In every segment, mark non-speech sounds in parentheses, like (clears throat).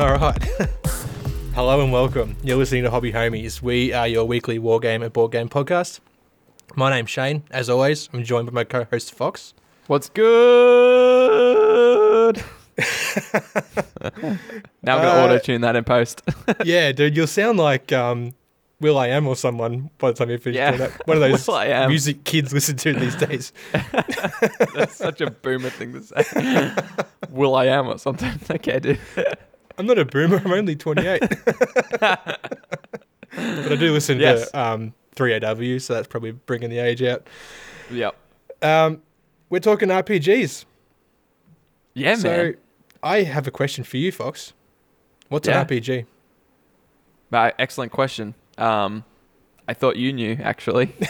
(laughs) All right. Hello and welcome. You're listening to Hobby Homies. We are your weekly war game and board game podcast. My name's Shane. As always, I'm joined by my co-host Fox. What's good? (laughs) now I'm gonna Uh, auto tune that in post. (laughs) yeah, dude, you'll sound like um, Will I Am or someone by the time you finish Yeah. doing that. One of those Will I Am. music kids listen to these days. That's such a boomer thing to say. Will I am or something? Okay, dude. I'm not a boomer. I'm only 28. (laughs) (laughs) but I do listen Yes. to um, 3AW, so that's probably bringing the age out. Yep. Um, we're talking RPGs. Yeah, so man. So I have a question for you, Fox. What's Yeah. an RPG? Uh, excellent question. Um, I thought you knew actually. (laughs)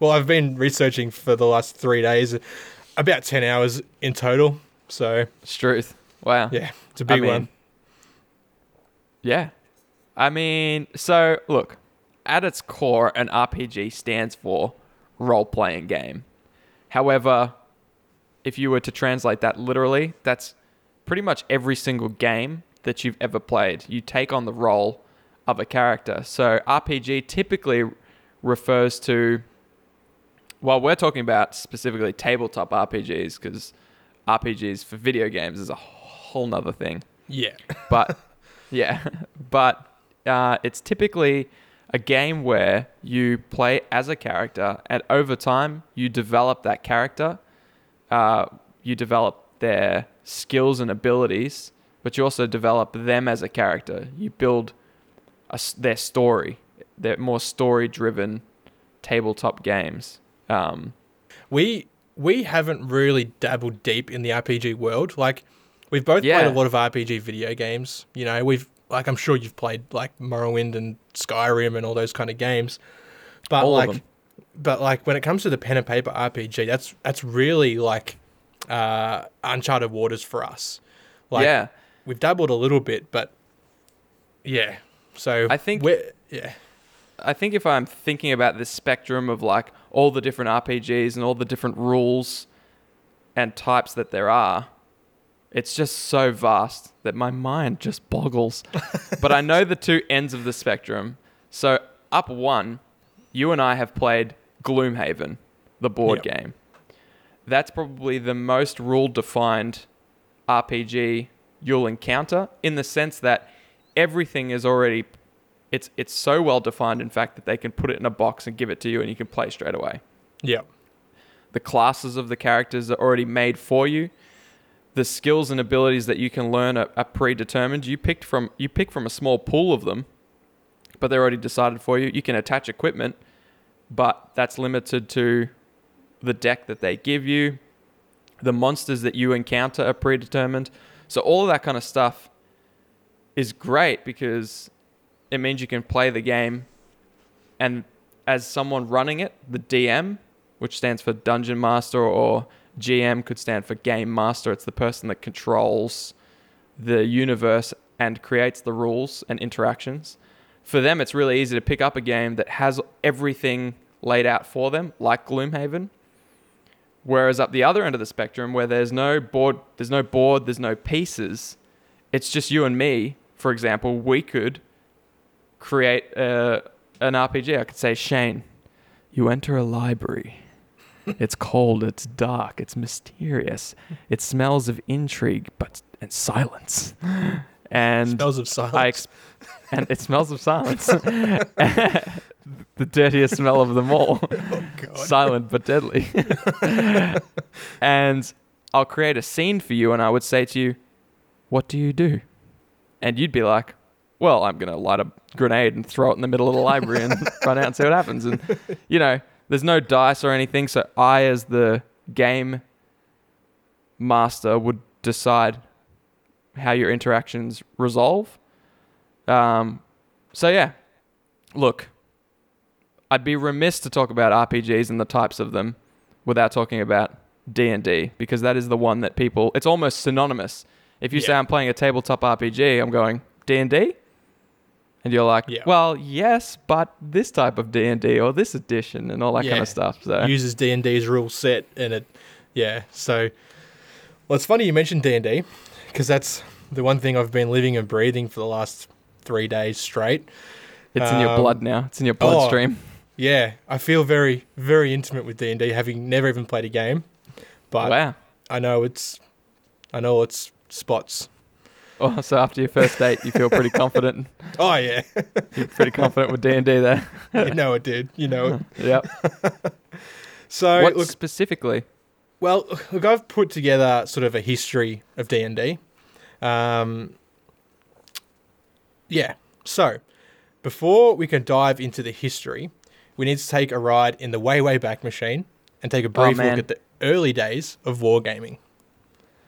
Well, I've been researching for the last three days, about 10 hours in total. So, Struth. Wow. yeah, it's a big I mean, one. Yeah. I mean, so look, at its core, an RPG stands for role playing game. However, if you were to translate that literally, that's pretty much every single game that you've ever played. You take on the role of a character. So, RPG typically refers to, well, we're talking about specifically tabletop RPGs because RPGs for video games is a whole nother thing Yeah. but (laughs) yeah, (laughs) but uh, it's typically a game where you play as a character, and over time you develop that character. Uh, you develop their skills and abilities, but you also develop them as a character. You build a their story. They're more story-driven tabletop games. Um, we we haven't really dabbled deep in the RPG world. Like we've both Yeah. played a lot of RPG video games. You know, we've like I'm sure you've played like Morrowind and Skyrim and all those kind of games. But All like but like when it comes to the pen and paper RPG, that's that's really like uh uncharted waters for us. Like yeah, we've dabbled a little bit, but yeah. So I think- we're yeah. I think if I'm thinking about this spectrum of like all the different RPGs and all the different rules and types that there are, it's just so vast that my mind just boggles. (laughs) but I know the two ends of the spectrum. So up one, you and I have played Gloomhaven, the board Yep. game. That's probably the most rule defined RPG you'll encounter in the sense that everything is already it's it's so well defined in fact that they can put it in a box and give it to you and you can play straight away. Yeah. The classes of the characters are already made for you. The skills and abilities that you can learn are, are predetermined. You picked from you pick from a small pool of them, but they're already decided for you. You can attach equipment, but that's limited to the deck that they give you. The monsters that you encounter are predetermined. So all of that kind of stuff is great because it means you can play the game and as someone running it, the DM, which stands for Dungeon Master or GM could stand for Game Master, it's the person that controls the universe and creates the rules and interactions. For them, it's really easy to pick up a game that has everything laid out for them, like Gloomhaven. Whereas up the other end of the spectrum, where there's no board, there's no board, there's no pieces, it's just you and me. For example, we could create a, an RPG. I could say, Shane, you enter a library. It's cold, it's dark, it's mysterious. It smells of intrigue, but and silence. And Smells of silence. I and it smells of silence. (laughs) the dirtiest smell of them all. (laughs) oh god. Silent but deadly. (laughs) and I'll create a scene for you and I would say to you, What do you do? And you'd be like, Well, I'm going to light a grenade and throw it in the middle of the library and run out and see what happens. And, you know, there's no dice or anything. So I, as the game master, would decide how your interactions resolve. Um, so, yeah, look, I'd be remiss to talk about RPGs and the types of them without talking about D&D because that is the one that people it's almost synonymous. If you say I'm playing a tabletop RPG, I'm going D&D? And you're like, Yeah. "Well, yes, but this type of D&D or this edition and all that kind of stuff." So uses D and D's rule set, and it, yeah. So, well, it's funny you mentioned D and D because that's the one thing I've been living and breathing for the last three days straight. It's in your Um, blood now. It's in your oh, bloodstream. Yeah, I feel very, very intimate with D and D, having never even played a game. But wow. I know it's, I know it's spots. (laughs) Oh, so after your first date, you feel pretty confident. (laughs) Oh yeah, (laughs) You're pretty confident with D and D there. you know it, did. You know it. Yep. So what look, specifically? Well, look, I've put together sort of a history of D and D. Um, yeah. So, before we can dive into the history, we need to take a ride in the way way back machine and take a brief look at the early days of wargaming.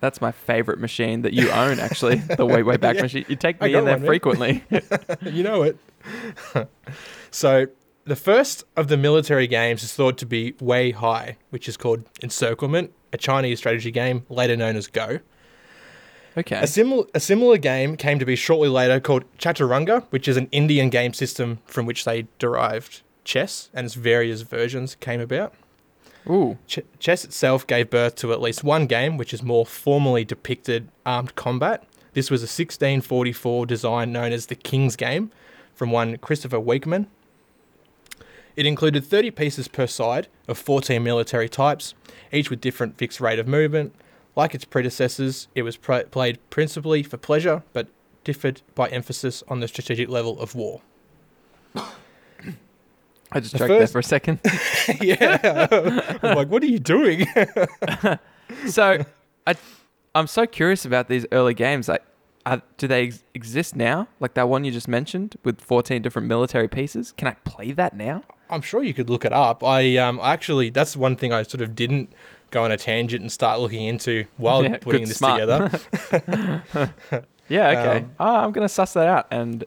That's my favorite machine that you own. Actually, (laughs) the way way back Yeah. machine. You take me in there one, frequently. (laughs) (laughs) you know it. so, the first of the military games is thought to be Wei Hai, which is called Encirclement, a Chinese strategy game later known as Go. okay. A, similar a similar game came to be shortly later called Chaturanga, which is an Indian game system from which they derived chess, and its various versions came about. Ooh. Ch- chess itself gave birth to at least one game, which is more formally depicted armed combat. This was a 1644 design known as the King's Game from one Christopher Weikhmann. It included 30 pieces per side of 14 military types, each with different fixed rate of movement. Like its predecessors, it was pr- played principally for pleasure, but differed by emphasis on the strategic level of war. I just The choked there for a second. (laughs) yeah. I'm like, what are you doing? (laughs) so, I, I'm so curious about these early games. Like, are, do they ex- exist now? Like that one you just mentioned with 14 different military pieces. Can I play that now? I'm sure you could look it up. I um actually that's one thing I sort of didn't go on a tangent and start looking into while (laughs) Yeah, putting good, this smart. together. Yeah. Okay. Um, oh, I'm gonna suss that out and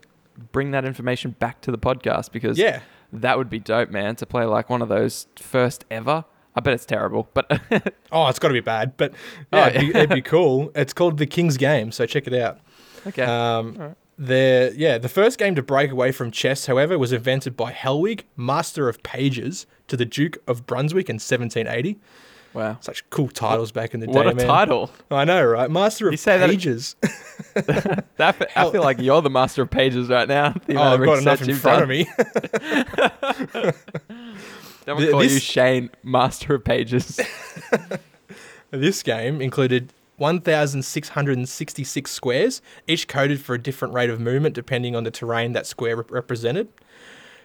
bring that information back to the podcast because yeah. That would be dope, man. To play like one of those first ever. I bet it's terrible, but (laughs) Oh, it's got to be bad, but Oh, yeah, it'd, be, it'd be cool. It's called the King's Game, so check it out. okay. Um, Alright. the yeah, the first game to break away from chess, however, was invented by Hellwig, Master of Pages, to the Duke of Brunswick in 1780. Wow. Such cool titles back in the What day, What a man. title! I know, right? Master You of say that- Pages. (laughs) (laughs) That, I feel like you're the master of pages right now. (laughs) The oh, I've got enough in front done. of me. Don't Th- call you Shane, master of pages. This game included 1,666 squares, each coded for a different rate of movement depending on the terrain that square rep- represented.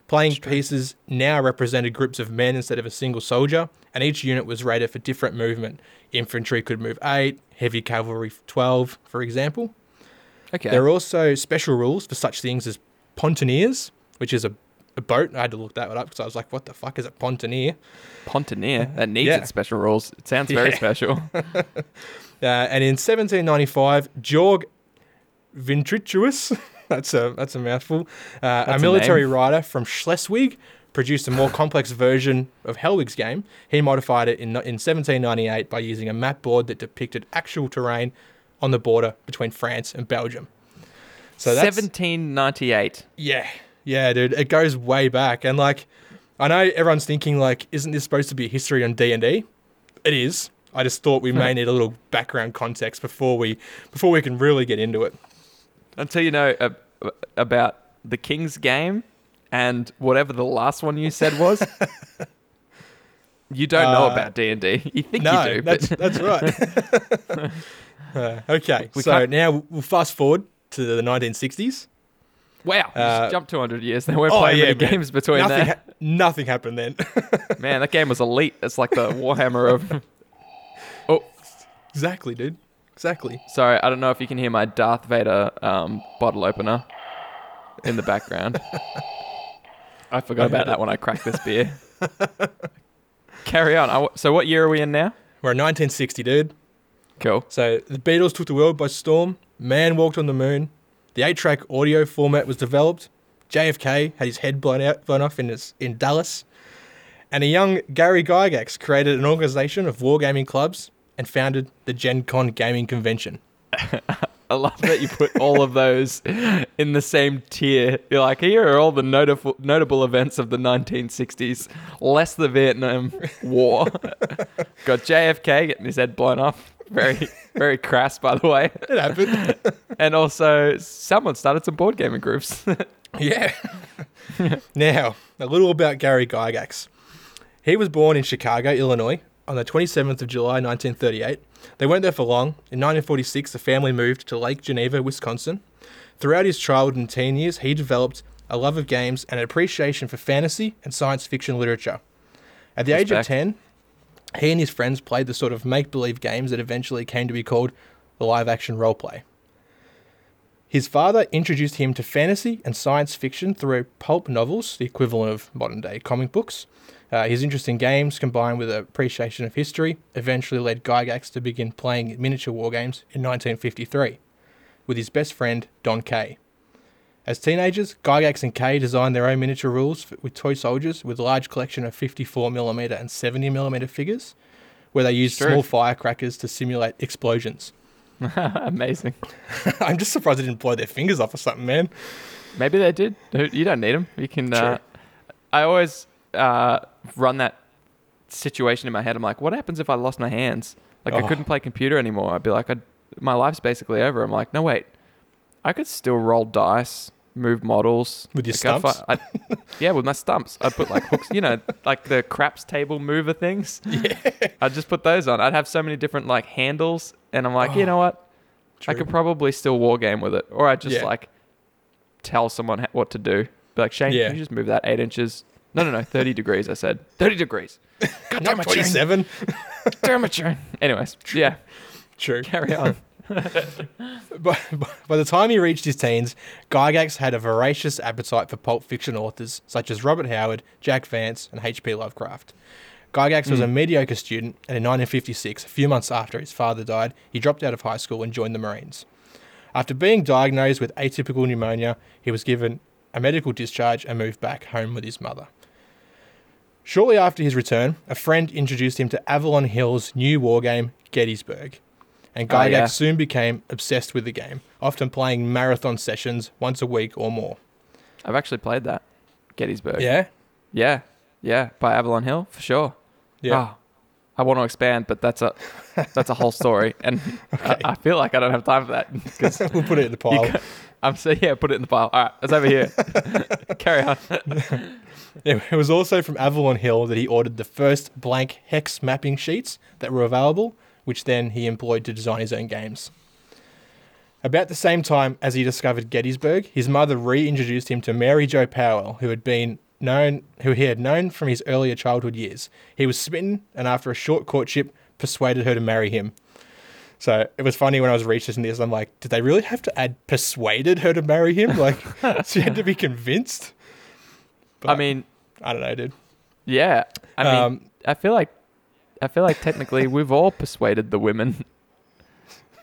Playing pieces now represented groups of men instead of a single soldier, and each unit was rated for different movement. Infantry could move 8, heavy cavalry 12, for example. Okay. There are also special rules for such things as pontoneers, which is a, a boat. I had to look that one up because I was like, what the fuck is a pontoneer? Pontoneer. That needs Yeah. its special rules. It sounds very Yeah. special. (laughs) (laughs) Uh, and in 1795, Georg Vinturinus, (laughs) that's a that's a mouthful, uh, That's a military writer from Schleswig, produced a more complex version of Hellwig's game. He modified it in, in 1798 by using a map board that depicted actual terrain on the border between France and Belgium. So that's 1798. yeah, yeah, dude. It goes way back, and like, I know everyone's thinking like, isn't this supposed to be a history on D and D? It is. I just thought we may need a little background context before we before we can really get into it. Until you know uh, about the King's game and whatever the last one you said was. you don't know Uh, about D&D. You think no, you do, that's but that's right. (laughs) Uh, okay, We so can't- now we'll fast forward to the 1960s. wow, you uh, just jumped 200 years. There weren't oh, playing yeah, games between Nothing, there. ha- nothing happened then. (laughs) Man, that game was elite. It's like the Warhammer of... (laughs) Oh, exactly, dude. Exactly. sorry. I don't know if you can hear my Darth Vader um, bottle opener in the background. I forgot I about that when I cracked this beer. (laughs) Carry on. W- so what year are we in now? We're in 1960, dude. Cool. So the Beatles took the world by storm. Man walked on the moon. The eight-track audio format was developed. JFK had his head blown out, blown off in his, in Dallas, and a young Gary Gygax created an organization of wargaming clubs and founded the Gen Con Gaming Convention. (laughs) I love that you put all of those in the same tier. You're like, here are all the notable notable events of the 1960s, less the Vietnam War. (laughs) Got JFK getting his head blown off. Very, very crass, by the way. It happened. (laughs) And also, someone started some board gaming groups. (laughs) yeah. now, a little about Gary Gygax. He was born in Chicago, Illinois, on the 27th of July, 1938. They weren't there for long. In 1946, the family moved to Lake Geneva, Wisconsin. Throughout his childhood and teen years, he developed a love of games and an appreciation for fantasy and science fiction literature. At the age of 10, he and his friends played the sort of make believe games that eventually came to be called the live action role play. His father introduced him to fantasy and science fiction through pulp novels, the equivalent of modern day comic books. Uh, his interest in games, combined with an appreciation of history, eventually led Gygax to begin playing miniature war games in 1953 with his best friend, Don Kaye. As teenagers, Gygax and Kaye designed their own miniature rules with toy soldiers with a large collection of 54mm and 70mm figures, where they used small firecrackers to simulate explosions. (laughs) Amazing. (laughs) I'm just surprised they didn't blow their fingers off or something, man. Maybe they did. You don't need them. You can. Uh, I always uh, run that situation in my head. I'm like, what happens if I lost my hands? Like I Oh. couldn't play computer anymore. I'd be like, I'd, my life's basically over. I'm like, no wait, I could still roll dice, move models With your Like, stumps? I'd- yeah, with my stumps. I'd put like hooks, you know, like the craps table mover things. (laughs) Yeah. I'd just put those on. I'd have so many different like handles, and I'm like, you Oh, know what? I could probably still war game with it, or I just Yeah. like tell someone what to do. Be like, Shane, Yeah. can you just move that eight inches? No, no, no, thirty degrees. I said thirty degrees. (laughs) God damn Not it, Shane. 27. (laughs) Damn it, Shane. Anyways, yeah, True. carry on. (laughs) By, by the time he reached his teens, Gygax had a voracious appetite for pulp fiction authors such as Robert Howard, Jack Vance, and H.P. Lovecraft. Gygax was a hmm. mediocre student, and in 1956, a few months after his father died, he dropped out of high school and joined the Marines. After being diagnosed with atypical pneumonia, he was given a medical discharge and moved back home with his mother. Shortly after his return, a friend introduced him to Avalon Hill's new wargame, Gettysburg. And Oh, Gygax yeah. soon became obsessed with the game, often playing marathon sessions once a week or more. I've actually played that Gettysburg. Yeah? yeah, yeah, by Avalon Hill for sure. Yeah. Oh, I want to expand, but that's a that's a whole story, (laughs) and I, I feel like I don't have time for that (laughs) we'll put it in the pile. I'm so yeah. Put it in the pile. All right, it's over here. (laughs) Carry on. (laughs) It was also from Avalon Hill that he ordered the first blank hex mapping sheets that were available, which then he employed to design his own games. About the same time as he discovered Gettysburg, his mother reintroduced him to Mary Jo Powell, who had been known who he had known from his earlier childhood years. He was smitten and after a short courtship persuaded her to marry him. So it was funny when I was researching this, I'm like, did they really have to add persuaded her to marry him? Like (laughs) she had to be convinced? I mean, I don't know, dude. yeah. I mean, Um, I feel like I feel like technically (laughs) we've all persuaded the women.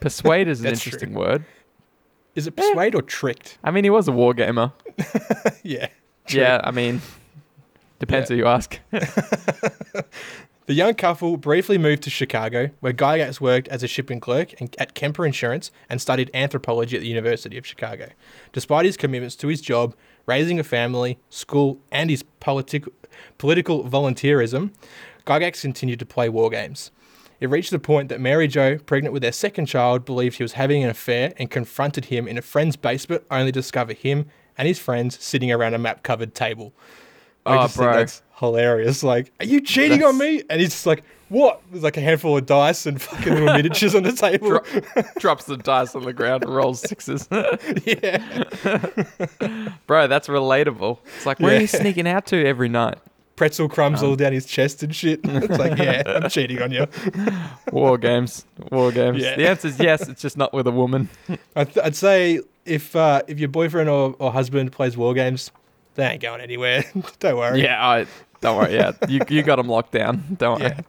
Persuade is an That's true. interesting word. Is it persuade or tricked? I mean, he was a war gamer. (laughs) yeah. True. Yeah, I mean, depends Yeah. who you ask. (laughs) The young couple briefly moved to Chicago, where Gygax worked as a shipping clerk and- at Kemper Insurance and studied anthropology at the University of Chicago. Despite his commitments to his job, raising a family, school, and his politic- political volunteerism, Gygax continued to play war games. It reached the point that Mary Jo, pregnant with their second child, believed he was having an affair and confronted him in a friend's basement, only to discover him and his friends sitting around a map covered table. I Oh, just think bro. that's hilarious. Like, are you cheating on me? And he's just like, what? There's like a handful of dice and fucking little (laughs) miniatures on the table. Dro- drops the dice on the ground and rolls sixes. (laughs) yeah. Bro, that's relatable. It's like, where are you sneaking out to every night? Pretzel crumbs Um. all down his chest and shit. (laughs) It's like, yeah, I'm cheating on you. War games. War games. Yeah. The answer is yes, it's just not with a woman. I'd, th- I'd say if uh, if your boyfriend or, or husband plays war games, they ain't going anywhere. Don't worry. Yeah, I, don't worry. Yeah, you, you got them locked down. Don't worry. Yeah.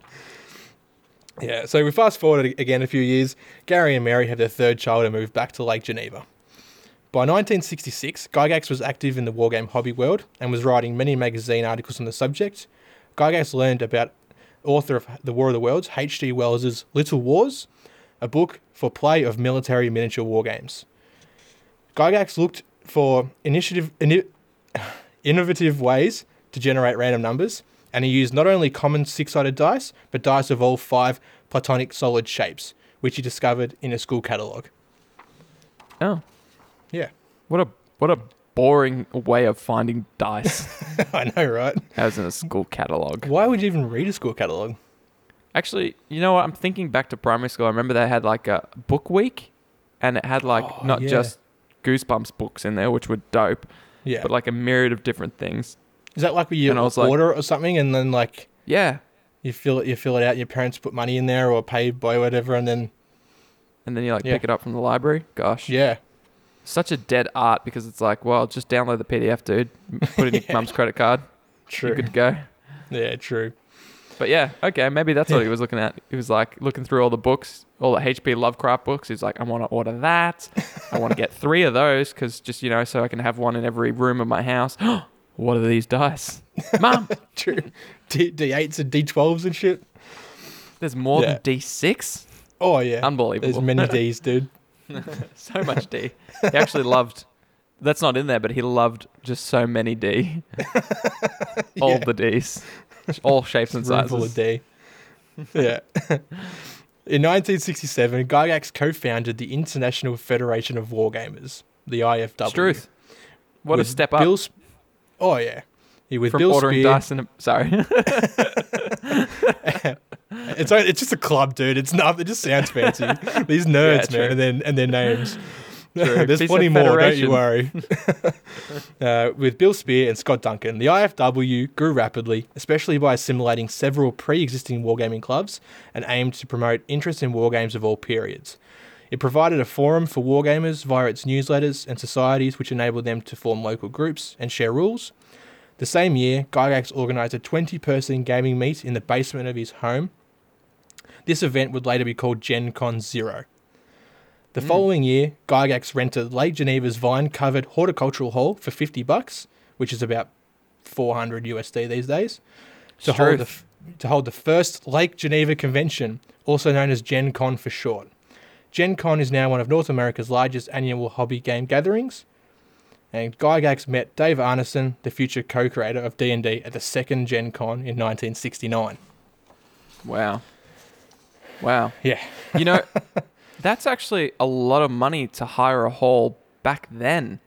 Yeah, so we fast forward again a few years. Gary and Mary have their third child and move back to Lake Geneva. By 1966, Gygax was active in the wargame hobby world and was writing many magazine articles on the subject. Gygax learned about author of The War of the Worlds, H.G. Wells's Little Wars, a book for play of military miniature wargames. Gygax looked for initiative, ini- (sighs) innovative ways to generate random numbers, and he used not only common six sided dice, but dice of all five platonic solid shapes, which he discovered in a school catalogue. Oh, Yeah, what a what a boring way of finding dice (laughs) I know, right? as in a school catalog. Why would you even read a school catalogue? Actually, you know what? I'm thinking back to primary school. I remember they had like a book week, and it had like Oh, not yeah. just Goosebumps books in there, which were dope, Yeah. but like a myriad of different things. Is that like where you And I was like- order it or something and then like Yeah, you fill it you fill it out, your parents put money in there or pay by whatever and then and then you like Yeah. pick it up from the library. Gosh, yeah. such a dead art because it's like, well, just download the PDF, dude. Put in your (laughs) mum's credit card. True. You're good to go. Yeah, true. But yeah, okay, maybe that's what he was looking at. He was like looking through all the books, all the H.P. Lovecraft books. He's like, I want to order that. I want to get three of those because just you know, so I can have one in every room of my house. (gasps) (gasps) (gasps) what are these dice, (laughs) Mum? True. D D eights and D twelves and shit. There's more Yeah. than D six. Oh yeah. Unbelievable. There's many (laughs) D's, dude. (laughs) so much D. He actually loved. That's not in there, but he loved just so many D. all Yeah. the D's, all shapes and sizes. full of. D. yeah. In 1967, Gygax co-founded the International Federation of Wargamers, the IFW. It's truth. What a step up Bill oh yeah. He with from Bill ordering Speer. dice in a. Sorry. (laughs) (laughs) It's it's just a club, dude. It's not. It just sounds fancy. (laughs) These nerds, true. man, and then and their names. True. There's Piece plenty of more. Don't you worry. uh, with Bill Speer and Scott Duncan, the IFW grew rapidly, especially by assimilating several pre-existing wargaming clubs and aimed to promote interest in wargames of all periods. It provided a forum for wargamers via its newsletters and societies, which enabled them to form local groups and share rules. The same year, Gygax organised a 20-person gaming meet in the basement of his home. This event would later be called Gen Con Zero. The hmm. following year, Gygax rented Lake Geneva's vine-covered horticultural hall for 50 bucks, which is about 400 USD these days, to hold, the, f- to hold the first Lake Geneva convention, also known as Gen Con for short. Gen Con is now one of North America's largest annual hobby game gatherings. And Gygax met Dave Arneson, the future co-creator of D&D, at the second Gen Con in 1969. Wow. Wow. Yeah. You know, (laughs) that's actually a lot of money to hire a hall back then.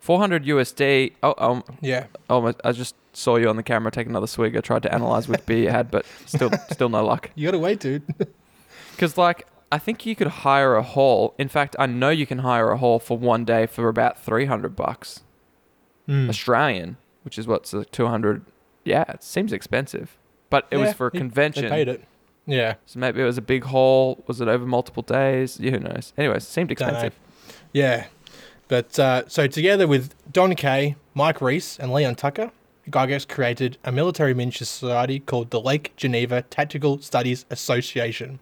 400 USD. Oh, um, Yeah. oh, my- I just saw you on the camera take another swig. I tried to analyze which (laughs) beer you had, but still, still no luck. You gotta wait, dude. (laughs) Because, like, I think you could hire a hall. In fact, I know you can hire a hall for one day for about 300 bucks Mm. Australian, which is what's like 200. Yeah, it seems expensive, but it was for a convention. They paid it. Yeah. So maybe it was a big haul. Was it over multiple days? Yeah, Who knows? Anyways, it seemed expensive. Yeah. But uh, so together with Don Kaye, Mike Reese, and Leon Tucker, Gygax created a military miniature society called the Lake Geneva Tactical Studies Association,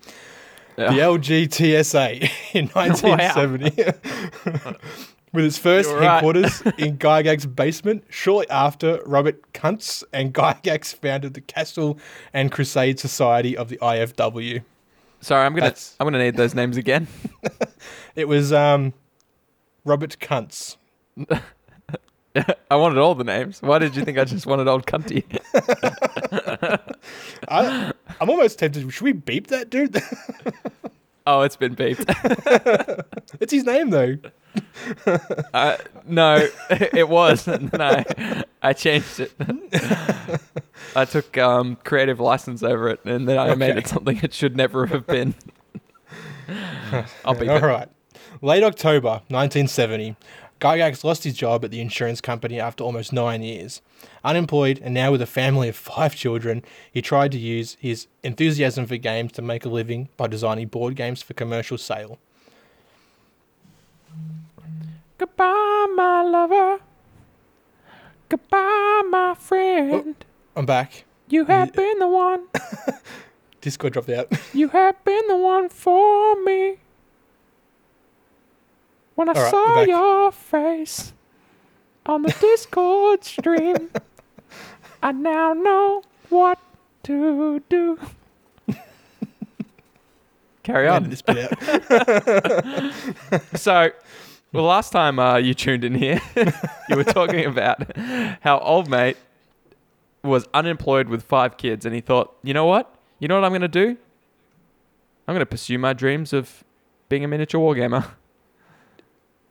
the. LGTSA, (laughs) in (laughs) 1970. (laughs) with its first You're right. headquarters in Gygax's basement. Shortly after, Robert Kuntz and Gygax founded the Castle and Crusade Society of the IFW. Sorry, I'm gonna That's- I'm gonna need those names again. It was um, Robert Kuntz. (laughs) I wanted all the names. Why did you think I just wanted old cunty? (laughs) I, I'm almost tempted. Should we beep that dude? (laughs) Oh, it's been beeped. it's his name though. Uh, no, it was. And then I, I changed it. I took um, creative license over it, and then I made it something it should never have been. I'll beep All right. Late October 1970, Gygax lost his job at the insurance company after almost nine years. Unemployed and now with a family of five children, he tried to use his enthusiasm for games to make a living by designing board games for commercial sale. Goodbye, my lover. Goodbye, my friend. Oh, I'm back. You have been the one. (laughs) Discord dropped out. You have been the one for me. When I All right, saw your face on the Discord stream, I now know what to do. Carry Edit on. this bit out. (laughs) So, well, last time uh, you tuned in here, (laughs) you were talking about how old mate was unemployed with five kids, and he thought, you know what? You know what I'm going to do? I'm gonna pursue my dreams of being a miniature wargamer. (laughs)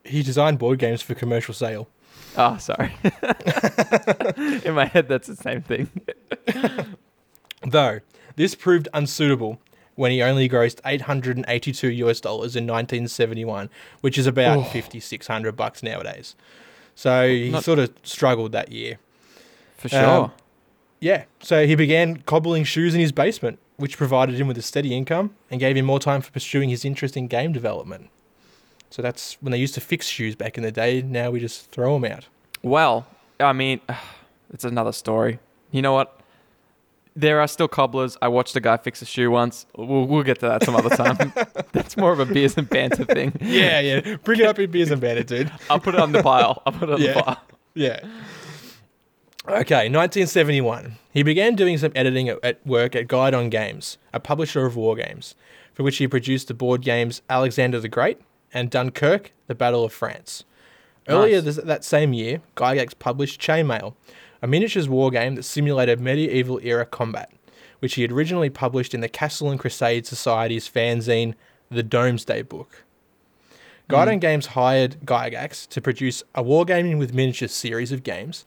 He designed board games for commercial sale. Oh, sorry. (laughs) In my head, that's the same thing. (laughs) Though this proved unsuitable when he only grossed 882 US dollars in 1971, which is about Oh. 5600 bucks nowadays. So he Not- sort of struggled that year. For sure. Um, Yeah, so he began cobbling shoes in his basement, which provided him with a steady income and gave him more time for pursuing his interest in game development. So that's when they used to fix shoes back in the day. Now we just throw them out. well, I mean, (sighs) it's another story. You know what? There are still cobblers. I watched a guy fix a shoe once. We'll, we'll get to that some other time. (laughs) That's more of a beers and banter thing. (laughs) Yeah, yeah. Bring it up in beers and banter, dude. (laughs) I'll put it on the pile. I'll put it on Yeah. the pile. Yeah. Okay, 1971. He began doing some editing at, at work at Guidon Games, a publisher of war games, for which he produced the board games Alexander the Great and Dunkirk, the Battle of France. Earlier Nice. this, that same year, Gygax published Chainmail, a miniatures war game that simulated medieval era combat, which he had originally published in the Castle and Crusade Society's fanzine, The Domesday Book. Guidon hmm. Games hired Gygax to produce a wargaming with miniatures series of games,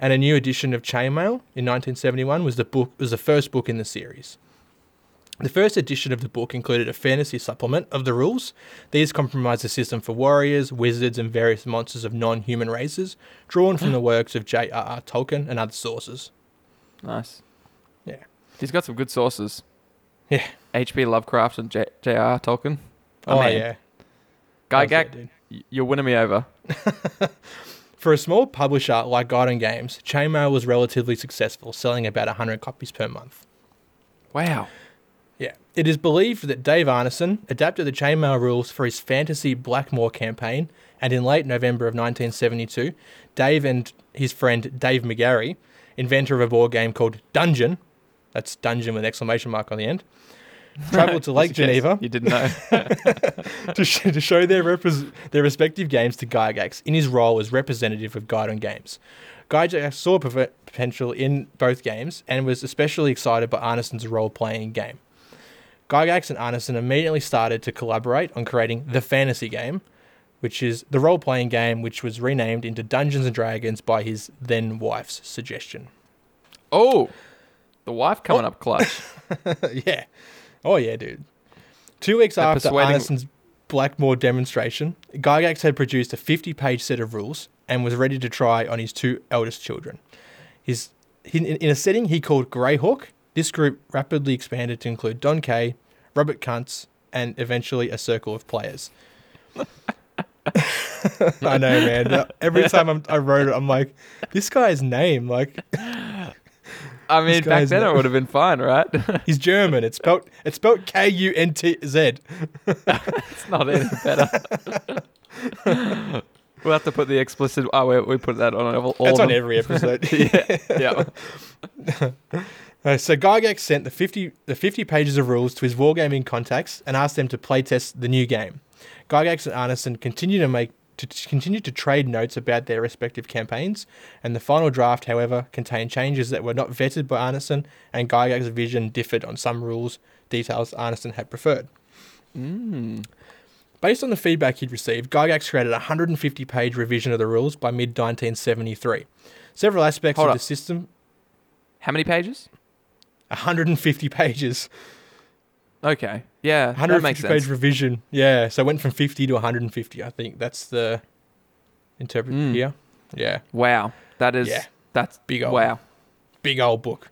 and a new edition of Chainmail in 1971 was the book was the first book in the series. The first edition of the book included a fantasy supplement of the rules. These comprised a system for warriors, wizards, and various monsters of non-human races, drawn from the (gasps) works of J.R.R. Tolkien and other sources. Nice. Yeah. He's got some good sources. Yeah. H.P. Lovecraft and J.R.R. Tolkien. Oh mean, yeah. Guy Gag, you're winning me over. (laughs) For a small publisher like Guidon Games, Chainmail was relatively successful, selling about 100 copies per month. Wow. It is believed that Dave Arneson adapted the chainmail rules for his fantasy Blackmoor campaign, and in late November of 1972, Dave and his friend Dave Megarry, inventor of a board game called Dungeon, that's Dungeon with an exclamation mark on the end, (laughs) traveled to Lake Just in case Geneva You didn't know. (laughs) to, sh- to show their, their respective games to Gygax in his role as representative of Guidon Games. Gygax saw potential in both games and was especially excited by Arneson's role playing game. Gygax and Arneson immediately started to collaborate on creating the fantasy game, which is the role playing game which was renamed into Dungeons and Dragons by his then wife's suggestion. oh, the wife coming oh. up clutch. (laughs) yeah. Oh, yeah, dude. Two weeks They're after persuading- Arneson's Blackmoor demonstration, Gygax had produced a 50 page set of rules and was ready to try on his two eldest children. His, in, in a setting he called Greyhawk, this group rapidly expanded to include Don Kaye, Robert Kuntz, and eventually a circle of players. (laughs) I know, man. Every (laughs) time I'm, I wrote it, I'm like, this guy's name, like, I (laughs) mean, back then it would have been fine, right? he's German. It's spelled, it's spelled K U N T Z. it's not any better. we'll have to put the explicit. Oh, we, we put that on all, all That's on them. every episode. yeah, yeah. Uh, so Gygax sent the 50, the 50 pages of rules to his wargaming contacts and asked them to playtest the new game. Gygax and Arneson continued to make to continue to trade notes about their respective campaigns, and the final draft, however, contained changes that were not vetted by Arneson, and Gygax's vision differed on some rules details Arneson had preferred. Mm. Based on the feedback he'd received, Gygax created a 150 page revision of the rules by mid 1973. Several aspects Hold of up. the system, How many pages? 150 pages. Okay. Yeah, that 150 makes page sense. revision. Yeah, so it went from 50 to 150. I think that's the interpret Mm. here. Yeah, Wow, that is Yeah. that's Big old- Wow. big old book.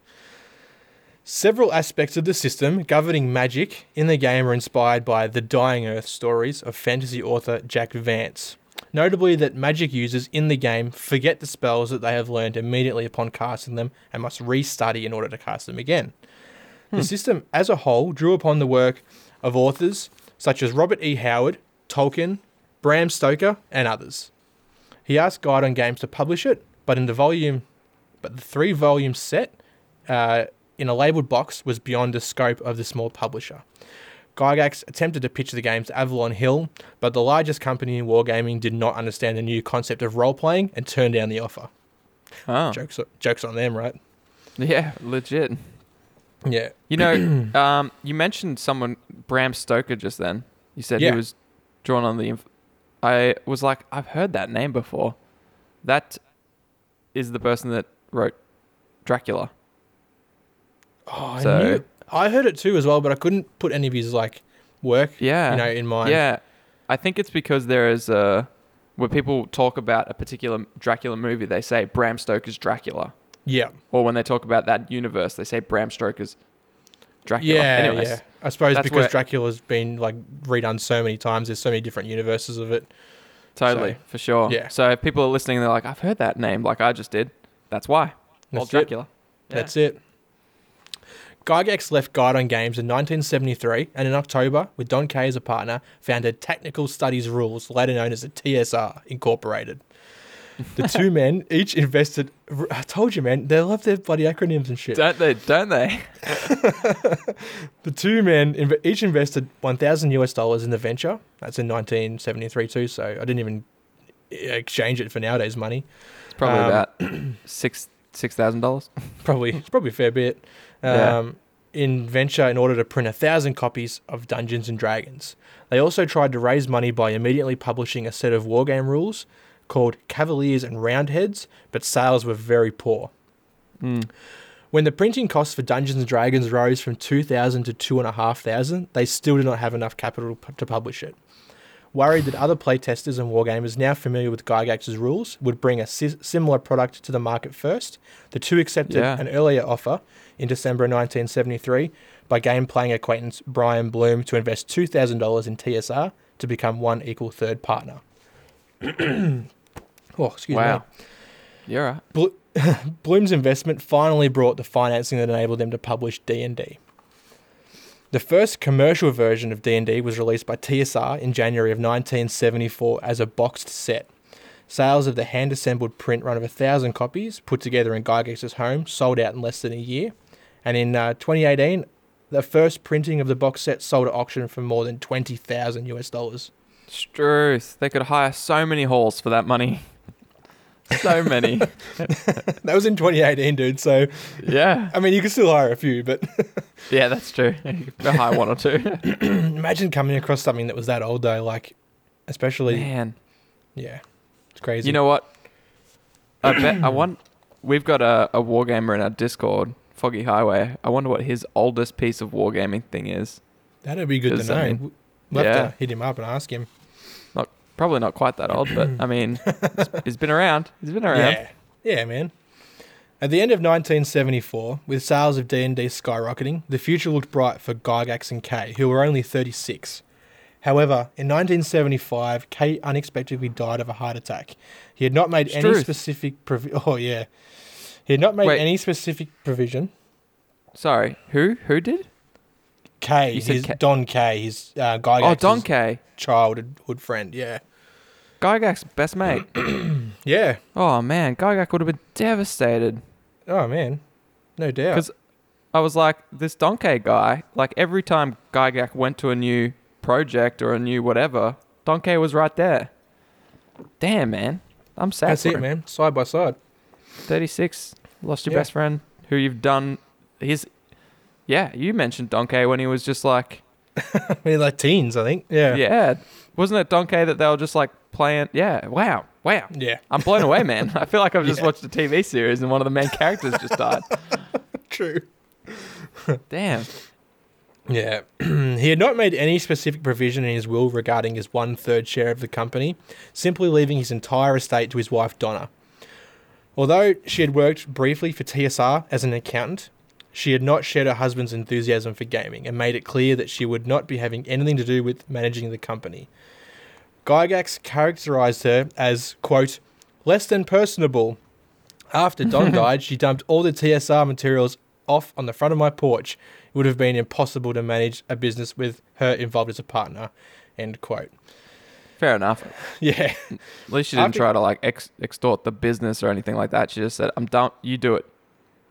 Several aspects of the system governing magic in the game are inspired by the Dying Earth stories of fantasy author Jack Vance. Notably, that magic users in the game forget the spells that they have learned immediately upon casting them and must restudy in order to cast them again. The system as a whole drew upon the work of authors such as Robert E. Howard, Tolkien, Bram Stoker, and others. He asked Guidon Games to publish it, but in the volume, but the three volume set uh, in a labeled box was beyond the scope of the small publisher. Gygax attempted to pitch the game to Avalon Hill, but the largest company in wargaming did not understand the new concept of role playing and turned down the offer. Oh. Jokes, jokes on them, right? Yeah, legit. Yeah. You know, (clears throat) um, you mentioned someone Bram Stoker just then. You said Yeah. he was drawn on the. Inf- I was like, I've heard that name before. That is the person that wrote Dracula. Oh, I So- knew. I heard it too as well, but I couldn't put any of his like work, Yeah. you know, in mind. Yeah, I think it's because there is a where people talk about a particular Dracula movie, they say Bram Stoker's Dracula, Yeah. or when they talk about that universe, they say Bram Stoker's Dracula. Yeah, Anyways, yeah. I suppose because where- Dracula's been like redone so many times, there's so many different universes of it. totally So, for sure. yeah. So if people are listening, they're like, I've heard that name, like I just did. That's why. That's it. Dracula. Yeah. That's it. Gygax left Guidon Games in 1973 and in October, with Don Kaye as a partner, founded Technical Studies Rules, later known as the TSR Incorporated. The (laughs) two men each invested. I told you, man, they love their bloody acronyms and shit. Don't they? Don't they? (laughs) The two men inv- each invested 1,000 US dollars in the venture. That's in 1973 too, so I didn't even exchange it for nowadays money. It's probably Um, about (clears throat) six six thousand dollars. (laughs) Probably, probably a fair bit. Yeah. Um, in venture in order to print a thousand copies of Dungeons and Dragons. They also tried to raise money by immediately publishing a set of wargame rules called Cavaliers and Roundheads, but sales were very poor. Mm. When the printing costs for Dungeons and Dragons rose from 2,000 to 2,500, they still did not have enough capital p- to publish it. Worried that other playtesters and wargamers now familiar with Gygax's rules would bring a si- similar product to the market first, the two accepted Yeah. an earlier offer in December 1973 by game playing acquaintance Brian Blume to invest $2,000 in TSR to become one equal third partner. (clears throat) oh, excuse Wow. me. You're right. (laughs) Blume's investment finally brought the financing that enabled them to publish D&D. The first commercial version of D&D was released by TSR in January of 1974 as a boxed set. Sales of the hand-assembled print run of a thousand copies, put together in Gygax's home, sold out in less than a year. And in uh, 2018, the first printing of the box set sold at auction for more than 20,000 US dollars. Struth. They could hire so many halls for that money. (laughs) So many. (laughs) that was in 2018, dude. So, yeah. I mean, you can still hire a few, but (laughs) Yeah, that's true. You hire one or two. (clears throat) imagine coming across something that was that old though, like especially Man. yeah, it's crazy. You know what? I bet I want. We've got a, a wargamer in our Discord, Foggy Highway. I wonder what his oldest piece of wargaming thing is. that'd be good to know. I mean, we'll have yeah. to hit him up and ask him. Probably not quite that old, but I (clears throat) mean, he's- he's been around. He's been around. Yeah, yeah, man. At the end of 1974, with sales of D&D skyrocketing, the future looked bright for Gygax and Kaye, who were only 36. However, in 1975, Kaye unexpectedly died of a heart attack. He had not made any Struth. specific provi- (laughs) Oh yeah, he had not made Wait. any specific provision. Sorry, who? Who did? Kaye, You his Kaye- Don Kaye. his uh, Gygax's Oh, Don Kaye. childhood friend. Yeah, Gygax's best mate. (clears throat) yeah. Oh man, Gygax would have been devastated. Oh man, no doubt. Because I was like, this Donkey guy, like every time Gygax went to a new project or a new whatever, Donkey was right there. Damn, man. I'm sad That's it, him. man. Side by side. 36, lost your Yeah. best friend who you've done his. Yeah, you mentioned Donkey when he was just like, (laughs) I mean, like teens, I think. Yeah. yeah. Wasn't it Donkey that they were just like playing? Yeah, wow, wow. Yeah. I'm blown away, man. (laughs) I feel like I've just Yeah. watched a TV series and one of the main characters just died. (laughs) True. Damn. Yeah. (clears throat) he had not made any specific provision in his will regarding his one third share of the company, simply leaving his entire estate to his wife Donna. Although she had worked briefly for TSR as an accountant, she had not shared her husband's enthusiasm for gaming and made it clear that she would not be having anything to do with managing the company. Gygax characterized her as, quote, less than personable. After Don (laughs) died, she dumped all the TSR materials off on the front of my porch. It would have been impossible to manage a business with her involved as a partner. End quote. Fair enough. (laughs) Yeah. At least she didn't After- try to like ex- extort the business or anything like that. She just said, "I'm done. You do it.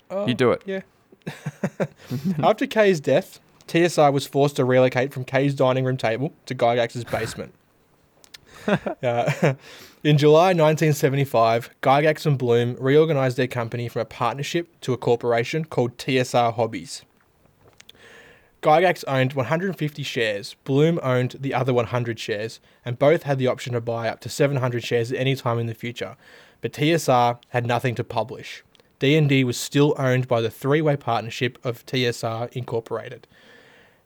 Oh, You do it." Yeah. (laughs) After Kaye's death, TSR was forced to relocate from Kaye's dining room table to Gygax's basement. (laughs) Uh, (laughs) in July 1975, Gygax and Blume reorganized their company from a partnership to a corporation called TSR Hobbies. Gygax owned 150 shares, Blume owned the other 100 shares, and both had the option to buy up to 700 shares at any time in the future. But TSR had nothing to publish. D&D was still owned by the three-way partnership of TSR Incorporated.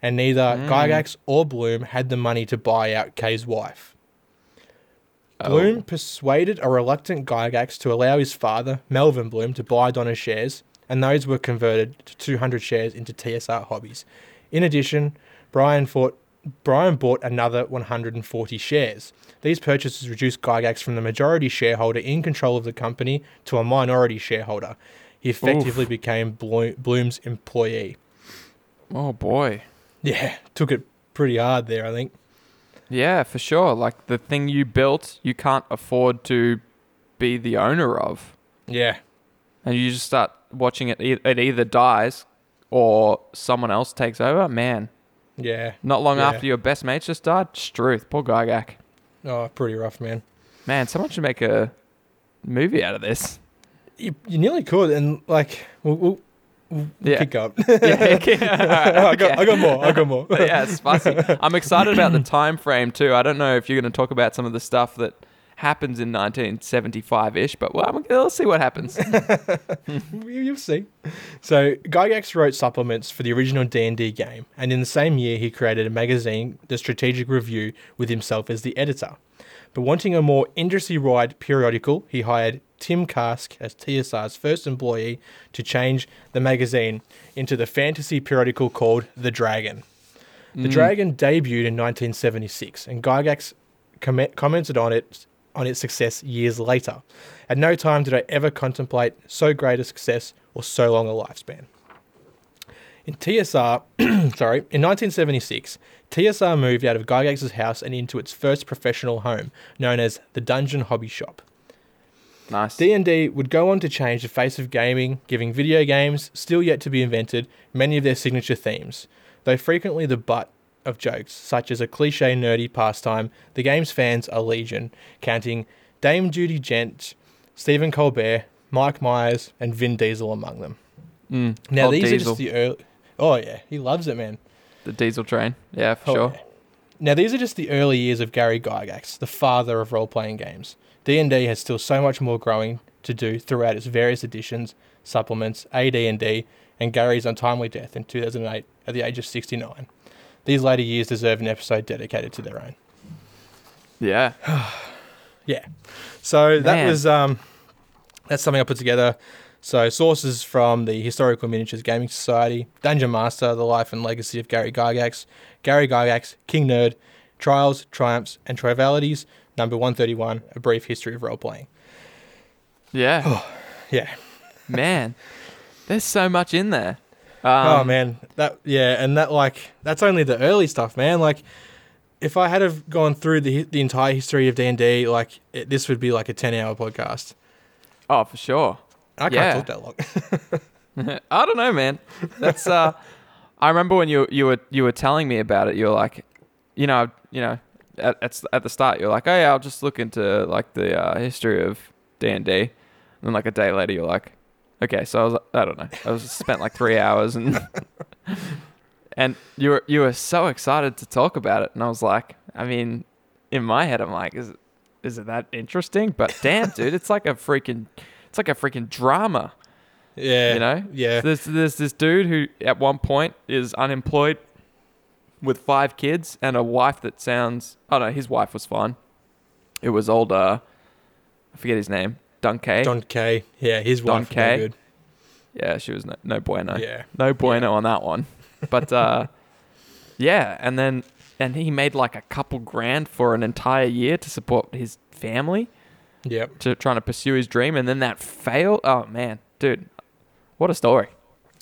And neither mm. Gygax or Blume had the money to buy out Kaye's wife. Oh. Blume persuaded a reluctant Gygax to allow his father, Melvin Blume, to buy Donna's shares, and those were converted to 200 shares into TSR Hobbies. In addition, Brian, fought, Brian bought another 140 shares. These purchases reduced Gygax from the majority shareholder in control of the company to a minority shareholder. He effectively became Blume, Blume's employee. Oh boy. Yeah, took it pretty hard there, I think. Yeah, for sure. Like the thing you built, you can't afford to be the owner of. Yeah, and you just start watching it it either dies or someone else takes over man yeah. not long Yeah. after your best mates just died struth poor Gygax. Oh, pretty rough, man. man someone should make a movie out of this You, you nearly could, and like, we'll, we'll, we'll Yeah. kick up. (laughs) yeah, okay. (laughs) I got, I got more. I got more. (laughs) yeah it's spicy i'm excited about the time frame too i don't know if you're going to talk about some of the stuff that happens in 1975-ish but well, I'm- let's see what happens (laughs) You- You'll see. So Gygax wrote supplements for the original D&D game, and in the same year he created a magazine, The Strategic Review, with himself as the editor. But wanting a more industry-wide periodical, he hired Tim Kask as TSR's first employee to change the magazine into the fantasy periodical called The Dragon. The mm. Dragon debuted in 1976, and Gygax com- commented on it on its success years later. At no time did I ever contemplate so great a success or so long a lifespan. In TSR, (clears throat) sorry, in 1976, TSR moved out of Gygax's house and into its first professional home, known as the Dungeon Hobby Shop. nice D&D would go on to change the face of gaming, giving video games, still yet to be invented, many of their signature themes. Though frequently the butt of jokes, such as a cliche nerdy pastime, the game's fans are legion, counting Dame Judi Dench, Stephen Colbert, Mike Myers, and Vin Diesel among them. Mm. Now these are just the early. Oh yeah, he loves it, man. the diesel train yeah for Oh, sure yeah. Now these are just the early years of Gary Gygax, the father of role-playing games. D&D has still so much more growing to do throughout its various editions, supplements, AD&D, and Gary's untimely death in 2008 at the age of 69. These later years deserve an episode dedicated to their own. yeah (sighs) Yeah. So that Man. was um, that's something I put together. So sources from the Historical Miniatures Gaming Society, Dungeon Master, The Life and Legacy of Gary Gygax, Gary Gygax, King Nerd, Trials, Triumphs, and Trivialities, number 131, A Brief History of Role Playing. yeah (sighs) Yeah. man there's so much in there um, oh man, that yeah, and that like that's only the early stuff, man. Like if I had have gone through the the entire history of D&D, like it, this would be like a 10-hour podcast. oh for sure I can't Yeah. talk that long. (laughs) I don't know, man. That's uh, I remember when you you were you were telling me about it. You were like, you know, you know, at at, at the start, you're like, oh yeah, I'll just look into like the uh, history of D and D, and then like a day later, you're like, okay, so I was I don't know, I was spent like three hours and (laughs) and you were you were so excited to talk about it, and I was like, I mean, in my head, I'm like, is it, is it that interesting? But damn, dude, it's like a freaking it's like a freaking drama. yeah. You know? Yeah. There's there's this dude who at one point is unemployed with five kids and a wife that sounds oh no, his wife was fine. It was old uh I forget his name. Don Kaye. Don Kaye. Yeah, his Don wife. was Kaye. no good. yeah, she was no, no bueno. Yeah. No bueno on that one. But uh (laughs) yeah, and then and he made like a couple grand for an entire year to support his family Yep. to trying to pursue his dream and then that failed. Oh man, dude. What a story.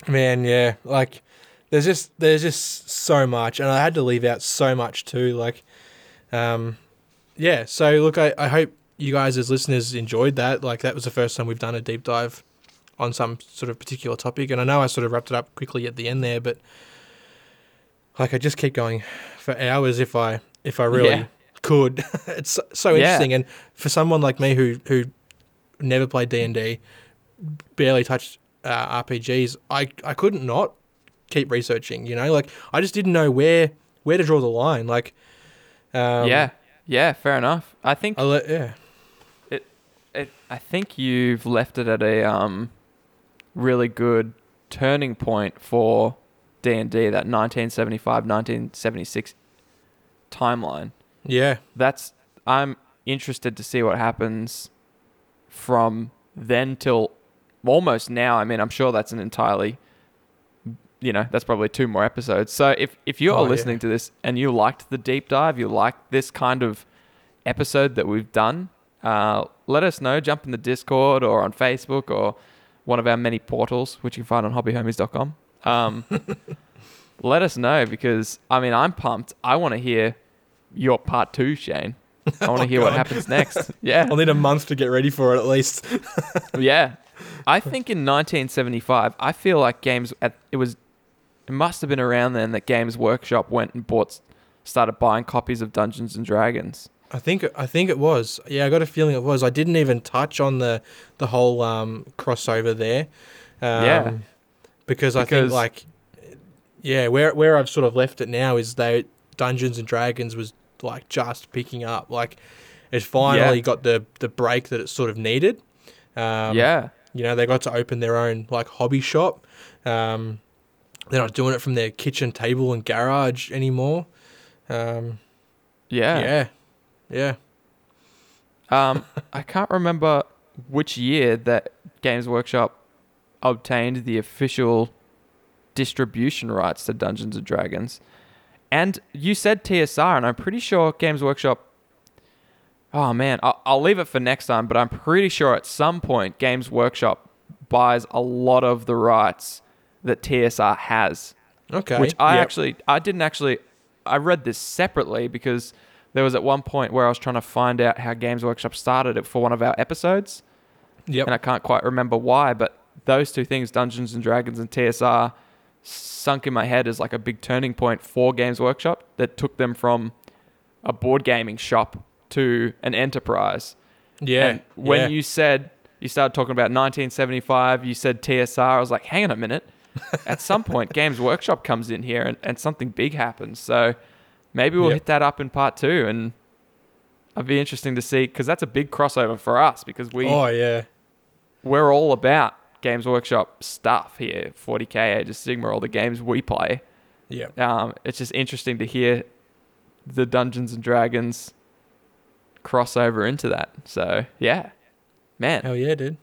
Man, yeah. Like there's just there's just so much and I had to leave out so much too. Like um yeah, so look I, I hope you guys as listeners enjoyed that. Like that was the first time we've done a deep dive on some sort of particular topic. And I know I sort of wrapped it up quickly at the end there, but like I just keep going for hours if I if I really Yeah. could. (laughs) it's so, so Yeah. interesting and for someone like me who who never played D&D, barely touched uh, RPGs, I I couldn't not keep researching. You know, like I just didn't know where where to draw the line. Like, um, yeah, yeah, fair enough. I think I le- yeah, it, I think you've left it at a um, really good turning point for D and D. That 1975, 1976 timeline. yeah, That's I'm interested to see what happens from then till almost now. I mean, I'm sure that's an entirely, you know, that's probably two more episodes. So if if you're Oh, yeah. listening to this and you liked the deep dive, you liked this kind of episode that we've done, uh, let us know. Jump in the Discord or on Facebook or one of our many portals, which you can find on hobbyhomies.com. Um, (laughs) let us know because I mean I'm pumped. I want to hear your part two, Shane. I want to (laughs) hear what Oh, happens next. (laughs) Yeah, I'll need a month to get ready for it at least. yeah. I think in 1975, I feel like games at it was it must have been around then that Games Workshop went and bought started buying copies of Dungeons and Dragons. I think I think it was. Yeah, I got a feeling it was. I didn't even touch on the the whole um, crossover there. Um, Yeah. because I Because- think like yeah, where where I've sort of left it now is they Dungeons and Dragons was like just picking up. Like it finally Yeah. got the the break that it sort of needed. Um, yeah. you know, they got to open their own like hobby shop. Um, they're not doing it from their kitchen table and garage anymore. Um, Yeah. yeah, yeah. Um, (laughs) I can't remember which year that Games Workshop obtained the official distribution rights to Dungeons and Dragons. And you said TSR, and I'm pretty sure Games Workshop. Oh man, I'll, I'll leave it for next time, but I'm pretty sure at some point Games Workshop buys a lot of the rights that TSR has Okay. which I Yep. actually I didn't actually I read this separately because there was at one point where I was trying to find out how Games Workshop started it for one of our episodes, Yep. and I can't quite remember why. But those two things, Dungeons and Dragons and TSR, sunk in my head as like a big turning point for Games Workshop that took them from a board gaming shop to an enterprise. Yeah. And when yeah. you said you started talking about 1975, you said TSR. I was like, hang on a minute. At some point, (laughs) Games Workshop comes in here and, and something big happens. So maybe we'll Yep. hit that up in part two. And it'd be interesting to see because that's a big crossover for us because we oh yeah. we're all about Games Workshop stuff here. 40k Age of Sigmar, all the games we play. Yeah. Um, it's just interesting to hear the Dungeons and Dragons crossover into that. So yeah, man, Hell yeah, dude.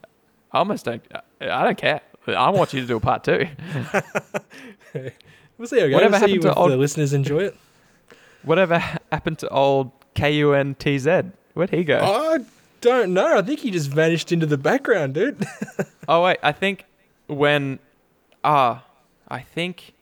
I almost don't. I don't care. I want you to do a part two. (laughs) We'll see how it goes. Whatever We'll happened to old- the listeners enjoy it. Whatever (laughs) happened to old KUNTZ? Where'd he go? I don't know. I think he just vanished into the background, dude. (laughs) Oh wait, I think when ah, I think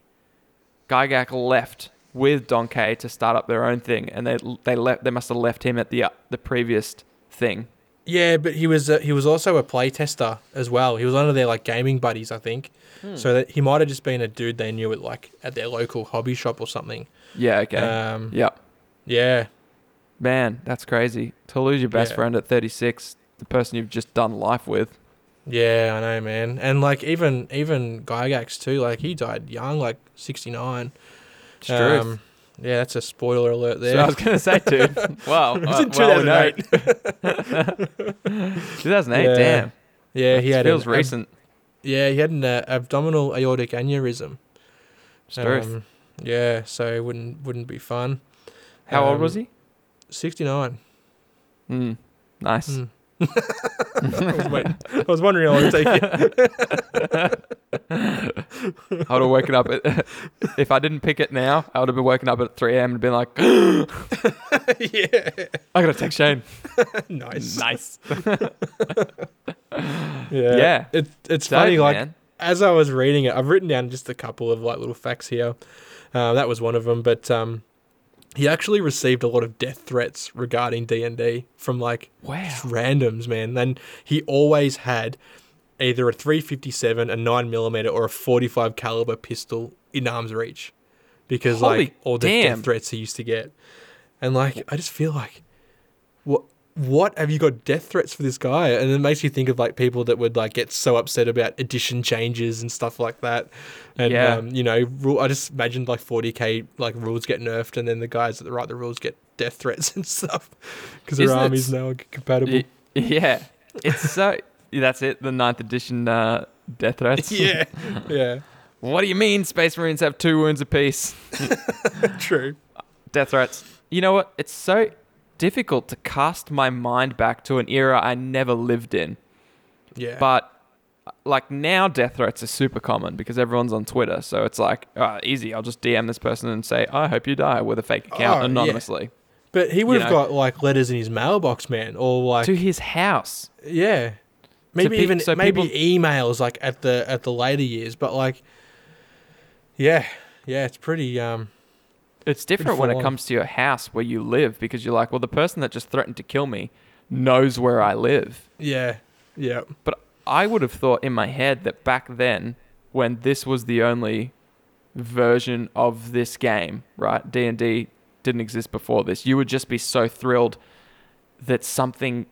Gygax left with Don Kaye to start up their own thing, and they they left. They must have left him at the uh, the previous thing. Yeah, but he was uh, he was also a playtester as well. He was one of their like gaming buddies, I think. Hmm. So that he might have just been a dude they knew at like at their local hobby shop or something. Yeah. Okay. Um, yep. yeah, Man, that's crazy. To lose your best Yeah. friend at 36, the person you've just done life with. yeah, I know, man. And like even even Gygax too. Like he died young, like sixty nine. It's true. Yeah, that's a spoiler alert there. So I was gonna say, dude. (laughs) wow. It was in well, we know- 2008. 2008. Yeah. Damn. yeah, he It had feels an, recent. Yeah, he had an uh, abdominal aortic aneurysm. It's. Um, yeah, so it wouldn't wouldn't be fun. How old um, was he? Sixty nine. Mm, nice. Mm. I was waiting. I was wondering how long it'd take you. I would have woken up at, if I didn't pick it now, I would have been woken up at 3 a.m. and been like, (gasps) yeah. I gotta text Shane. (laughs) Nice. Nice. (laughs) Yeah. Yeah. It, it's funny, like man. as I was reading it, I've written down just a couple of like little facts here. Uh, that was one of them, but um, he actually received a lot of death threats regarding D and D from like Wow. just randoms, man. And he always had either a 357, a 9 millimeter, or a 45 caliber pistol in arm's reach, because Holy like all the damn. death threats he used to get, and like I just feel like, what what have you got death threats for this guy? And it makes you think of like people that would like get so upset about edition changes and stuff like that. And Yeah. um, you know, rule, I just imagined like 40k like rules get nerfed, and then the guys that write the rules get death threats (laughs) and stuff because their armies now are compatible. Y- yeah, it's so. that's it. The ninth edition uh, death threats. (laughs) yeah, yeah, What do you mean Space Marines have two wounds apiece? (laughs) true. Death threats. You know what? It's so difficult to cast my mind back to an era I never lived in. Yeah, But like now, death threats are super common because everyone's on Twitter. So it's like uh, easy. I'll just DM this person and say, "I hope you die" with a fake account Oh, anonymously but he would you have know. got like letters in his mailbox, man, or like to his house. Yeah. Maybe pe- even so maybe people- emails like at the at the later years, but like yeah. Yeah, it's pretty um It's different when it comes to your house where you live because you're like, well, the person that just threatened to kill me knows where I live. yeah. Yeah. But I would have thought in my head that back then, when this was the only version of this game, right? D and D didn't exist before this. You would just be so thrilled that something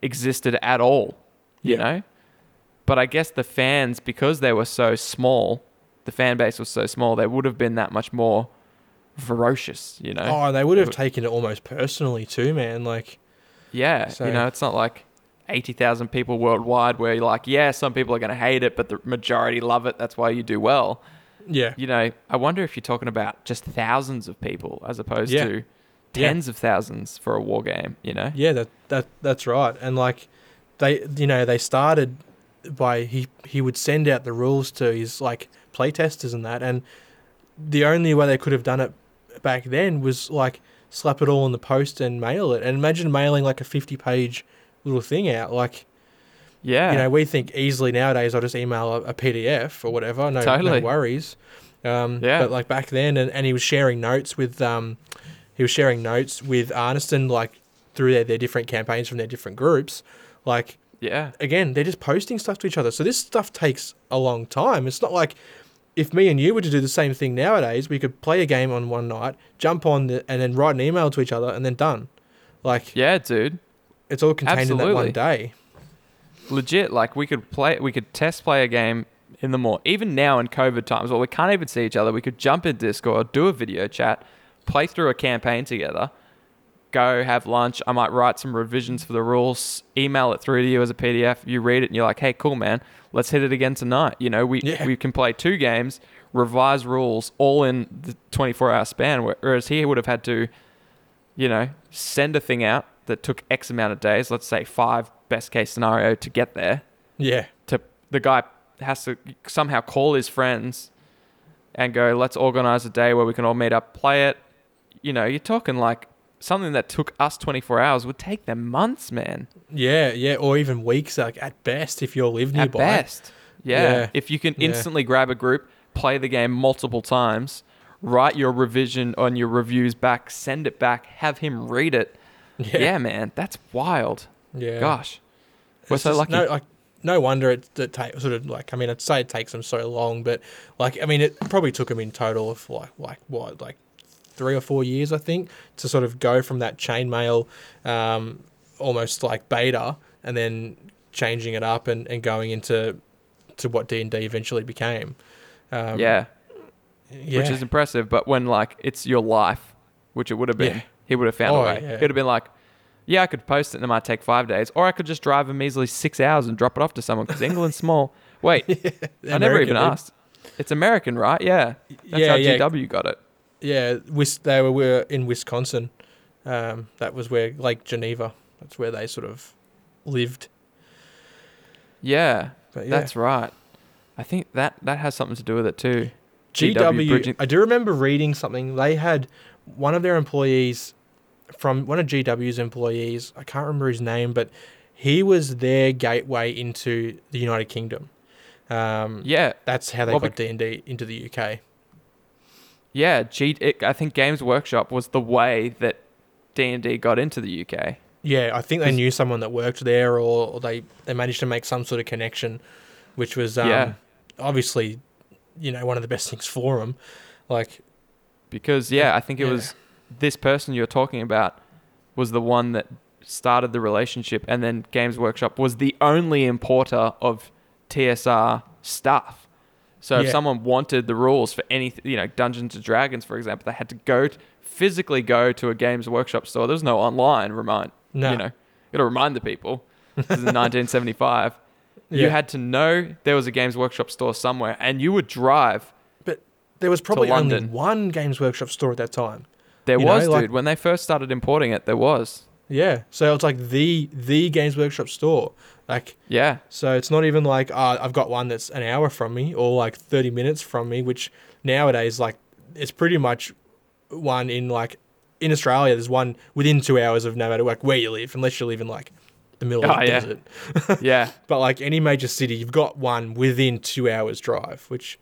existed at all, you Yeah. know. But I guess the fans, because they were so small, the fan base was so small, they would have been that much more ferocious, you know. Oh, they would have But- taken it almost personally too, man. Like Yeah, So- you know, it's not like 80,000 people worldwide where you're like, yeah, some people are going to hate it, but the majority love it. That's why you do well. yeah. You know, I wonder if you're talking about just thousands of people as opposed Yeah. to Yeah. tens of thousands for a war game, you know? Yeah, that that that's right. And like they you know, they started by he he would send out the rules to his like playtesters and that and the only way they could have done it back then was like slap it all in the post and mail it. And imagine mailing like a 50 page little thing out like Yeah. you know, we think easily nowadays I'll just email a, a PDF or whatever, no, Totally. no worries. Um, Yeah. But like back then, and, and he was sharing notes with um, he was sharing notes with Arneson like through their, their different campaigns from their different groups. Like yeah. again, they're just posting stuff to each other. So this stuff takes a long time. It's not like if me and you were to do the same thing nowadays, we could play a game on one night, jump on the, and then write an email to each other, and then done. Like Yeah, dude. it's all contained in that one day. Legit. Like, we could play, we could test play a game in the more, even now in COVID times where we can't even see each other, we could jump in Discord, do a video chat, play through a campaign together, go have lunch. I might write some revisions for the rules, email it through to you as a PDF. You read it and you're like, hey, cool, man, let's hit it again tonight. You know, we, Yeah. we can play two games, revise rules all in the 24 hour span. Whereas he would have had to, you know, send a thing out that took X amount of days, let's say five, best case scenario, to get there. Yeah. To the guy has to somehow call his friends and go, let's organize a day where we can all meet up, play it. You know, you're talking like something that took us 24 hours would take them months, man. Yeah, yeah, or even weeks, like at best, if you're live nearby. At best. Yeah. Yeah. If you can Yeah. instantly grab a group, play the game multiple times, write your revision on your reviews back, send it back, have him read it. Yeah, Yeah, man, that's wild. yeah. Gosh. We're It's so lucky. No, like, no wonder it, it ta- sort of like. I mean, I'd say it takes them so long, but like, I mean, it probably took them in total of like, like what, like three or four years, I think, to sort of go from that chainmail, um, almost like beta, and then changing it up and, and going into to what D and D eventually became. Um, yeah. yeah, which is impressive. But when like it's your life, which it would have been, Yeah. he would have found Oh, a way. yeah. It'd have been like, yeah, I could post it and it might take five days, or I could just drive a measly six hours and drop it off to someone because England's (laughs) small. Wait, I never American, even asked. It's American, right? Yeah, that's Yeah, how. GW got it. Yeah, they were, were in Wisconsin. Um, that was where Lake Geneva. That's where they sort of lived. Yeah, yeah. that's right. I think that that has something to do with it too. GW. bridging- I do remember reading something. They had one of their employees from one of GW's employees. I can't remember his name, but he was their gateway into the United Kingdom. Um, Yeah, that's how they Well, got D and D into the UK. Yeah. G. It, I think Games Workshop was the way that D and D got into the UK. Yeah, I think they knew someone that worked there, or, or they they managed to make some sort of connection, which was um, Yeah. obviously, you know, one of the best things for them. Like, because yeah, I think it Yeah. was this person you're talking about was the one that started the relationship, and then Games Workshop was the only importer of TSR stuff. So if someone wanted the rules for any, you know, Dungeons and Dragons, for example, they had to go t- physically go to a Games Workshop store. There's no online remind. No. You know, got to remind the people. This is in (laughs) 1975. You had to know there was a Games Workshop store somewhere, and you would drive. But there was probably only one Games Workshop store at that time. There You know, was, like- dude. When they first started importing it, there was. Yeah, so it's like the the Games Workshop store. Like, Yeah. so it's not even like uh, I've got one that's an hour from me or like thirty minutes from me, which nowadays like it's pretty much one in like in Australia. There's one within two hours of no matter like where you live, unless you live in like the middle of Oh, the yeah. desert. (laughs) Yeah. But like any major city, you've got one within two hours drive, which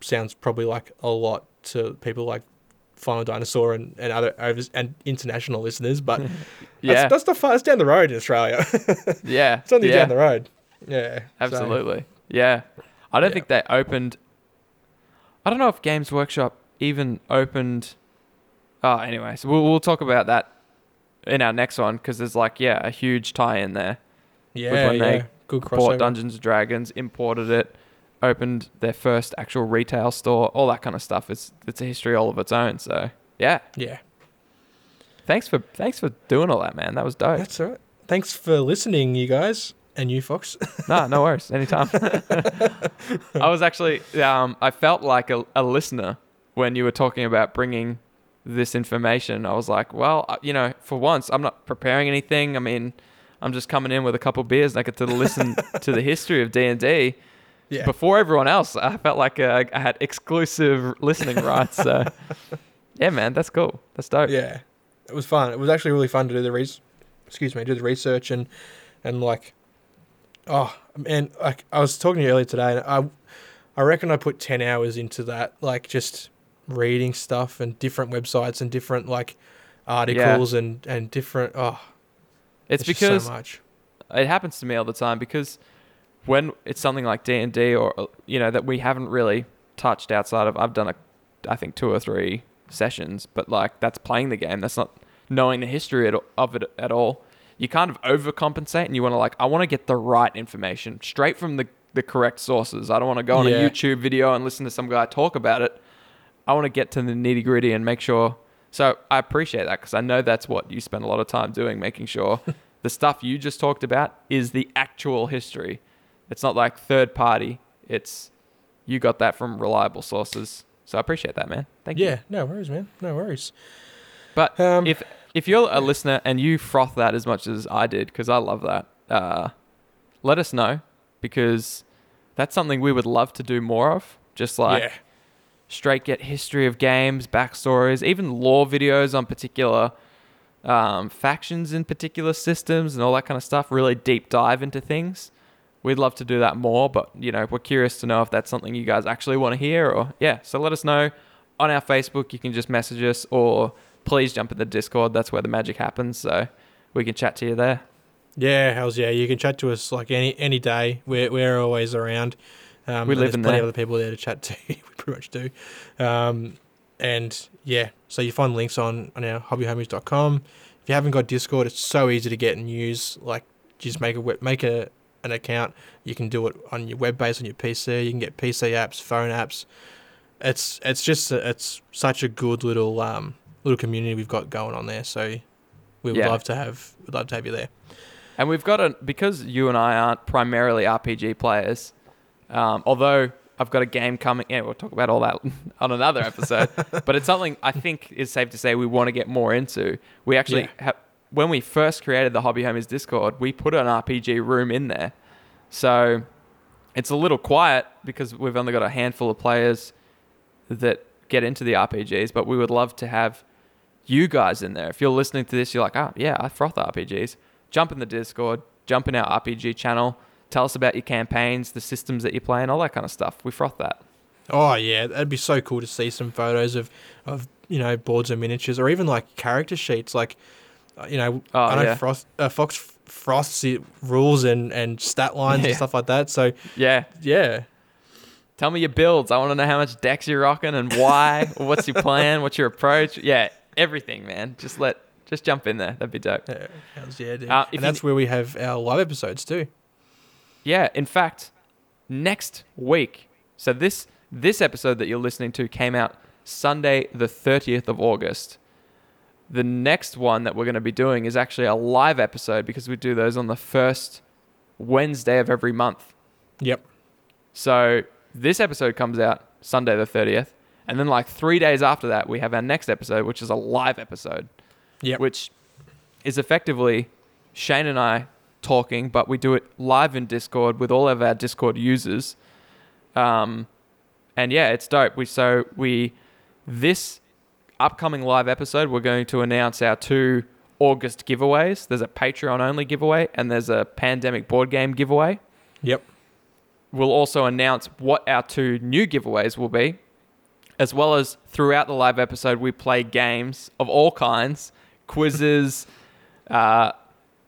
sounds probably like a lot to people like Final Dinosaur and, and other overs and international listeners. But (laughs) Yeah. that's, that's the far, it's down the road in Australia. (laughs) yeah. (laughs) it's only yeah. down the road. Yeah, so- Absolutely. Yeah. I don't Yeah. think they opened. I don't know if Games Workshop even opened. Oh, anyway, so we'll, we'll talk about that in our next one because there's like, yeah, a huge tie in there. yeah, with when yeah. they Good Bought crossover. Dungeons and Dragons, imported it, opened their first actual retail store, all that kind of stuff. It's it's a history all of its own. So yeah, Yeah, thanks for thanks for doing all that, man. That was dope. that's all right. Thanks for listening, you guys, and you, Fox. (laughs) no, no worries. Anytime. (laughs) I was actually, um, I felt like a, a listener when you were talking about bringing this information. I was like, well, uh, you know, for once, I'm not preparing anything. I mean, I'm just coming in with a couple beers and I get to listen (laughs) to the history of D and D yeah, before everyone else. I felt like uh, I had exclusive listening (laughs) rights. So, yeah, man, that's cool. That's dope. yeah. It was fun. It was actually really fun to do the res- excuse me, do the research and and like, oh man, like I was talking to you earlier today, and I I reckon I put ten hours into that, like just reading stuff and different websites and different like articles and and different. Oh, It's just because so much. it happens to me all the time because when it's something like D and D or you know that we haven't really touched outside of I've done a I think two or three sessions, but like that's playing the game. That's not knowing the history of it at all. You kind of overcompensate and you want to like I want to get the right information straight from the the correct sources. I don't want to go on Yeah. a YouTube video and listen to some guy talk about it. I want to get to the nitty gritty and make sure. So I appreciate that because I know that's what you spend a lot of time doing, making sure (laughs) the stuff you just talked about is the actual history. It's not like third party. It's you got that from reliable sources. So I appreciate that, man. Thank you. Yeah, no worries, man. No worries. But Um, if if you're a listener and you froth that as much as I did, because I love that, uh, let us know because that's something we would love to do more of. Just like yeah, straight get history of games, backstories, even lore videos on particular um, factions in particular systems and all that kind of stuff. Really deep dive into things. We'd love to do that more, but you know we're curious to know if that's something you guys actually want to hear. Or yeah, so let us know on our Facebook. You can just message us, or please jump in the Discord. That's where the magic happens. So we can chat to you there. yeah, hell's yeah. You can chat to us like any any day. We're we're always around. Um, We live there's in plenty there. of other people there to chat to. (laughs) we pretty much do. Um, and yeah, so you find links on on our hobbyhomies.com. If you haven't got Discord, it's so easy to get and use. Like, just make a make a an account. You can do it on your web base on your PC. You can get PC apps, phone apps. It's it's just a, it's such a good little um little community we've got going on there. So we would Yeah. love to have would love to have you there. And we've got a because you and I aren't primarily RPG players. Um, although I've got a game coming. Yeah, we'll talk about all that (laughs) on another episode. (laughs) but it's something I think is safe to say we want to get more into. We actually Yeah. have when we first created the Hobby Homies Discord, we put an RPG room in there. So it's a little quiet because we've only got a handful of players that get into the RPGs, but we would love to have you guys in there. If you're listening to this, you're like, oh, yeah, I froth RPGs. Jump in the Discord, jump in our RPG channel, tell us about your campaigns, the systems that you're playing, all that kind of stuff. We froth that. Oh yeah, that'd be so cool to see some photos of, of you know boards and miniatures, or even like character sheets. Like, you know, Oh, I know yeah. Frost, uh, Fox frosts it, rules and and stat lines Yeah. and stuff like that. So Yeah. yeah, Tell me your builds. I want to know how much decks you're rocking and why. (laughs) what's your plan? What's your approach? Yeah, everything, man. Just let Just jump in there. That'd be dope. Yeah, yeah, dude. Uh, and you that's where we have our live episodes too. Yeah, in fact, next week. So this this episode that you're listening to came out Sunday the 30th of August. The next one that we're going to be doing is actually a live episode because we do those on the first Wednesday of every month. Yep. So this episode comes out Sunday the 30th, and then like 3 days after that we have our next episode which is a live episode Yep. which is effectively Shane and I talking, but we do it live in Discord with all of our Discord users. Um, and yeah, it's dope. We so we this upcoming live episode, we're going to announce our two August giveaways. There's a Patreon only giveaway, and there's a pandemic board game giveaway. Yep. We'll also announce what our two new giveaways will be, as well as throughout the live episode, we play games of all kinds, quizzes, (laughs) uh,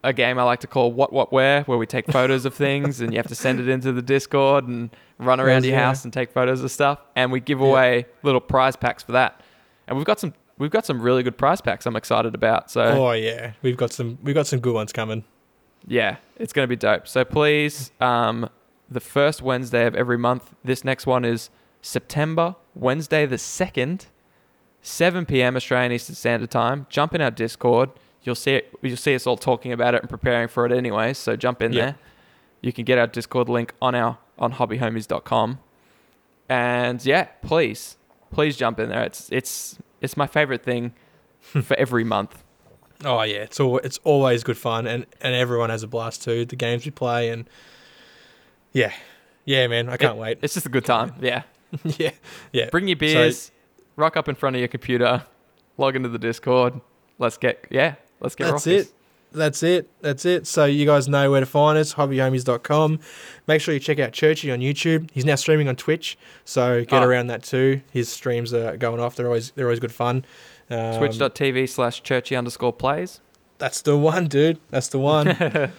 a game I like to call What What Where, where we take photos of things and you have to send it into the Discord and run around Yes, your yeah. house and take photos of stuff, and we give away little prize packs for that. And we've got some we've got some really good prize packs. I'm excited about. So Oh yeah, we've got some we've got some good ones coming. yeah, it's going to be dope. So please, um, the first Wednesday of every month. This next one is September, Wednesday the 2nd, 7 p.m. Australian Eastern Standard Time. Jump in our Discord. You'll see it, you'll see us all talking about it and preparing for it anyway. So jump in Yeah. there. You can get our Discord link on our on hobbyhomies.com. And yeah, please, please jump in there. It's it's it's my favorite thing (laughs) for every month. Oh yeah, it's all it's always good fun, and and everyone has a blast too. The games we play, and yeah, yeah, man, I can't wait. It's just a good time. (laughs) Yeah. yeah, yeah. Bring your beers, rock up in front of your computer, log into the Discord. Let's get yeah, let's get That's rockies. it. That's it. That's it. So you guys know where to find us, hobbyhomies.com. Make sure you check out Churchy on YouTube. He's now streaming on Twitch, so get Ah. around that too. His streams are going off. They're always they're always good fun. Um, Twitch.tv slash churchy underscore plays. That's the one, dude. That's the one. (laughs)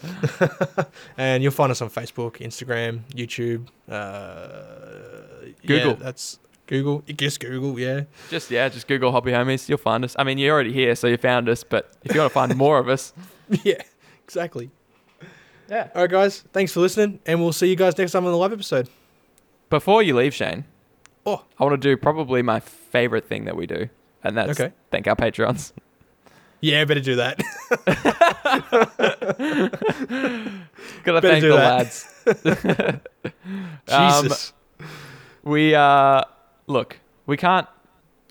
(laughs) and you'll find us on Facebook, Instagram, YouTube, uh, Google. Yeah, that's Google. Just Google. Yeah. Just yeah, just Google Hobby Homies. You'll find us. I mean, you're already here, so you found us. But if you want to find (laughs) more of us, (laughs) yeah. Exactly. yeah. All right, guys. Thanks for listening, and we'll see you guys next time on the live episode. Before you leave, Shane, Oh. I want to do probably my favorite thing that we do, and that's Okay. thank our patrons. Yeah, better do that. (laughs) Gotta Better thank do the lads. (laughs) Um, Jesus. We uh look, we can't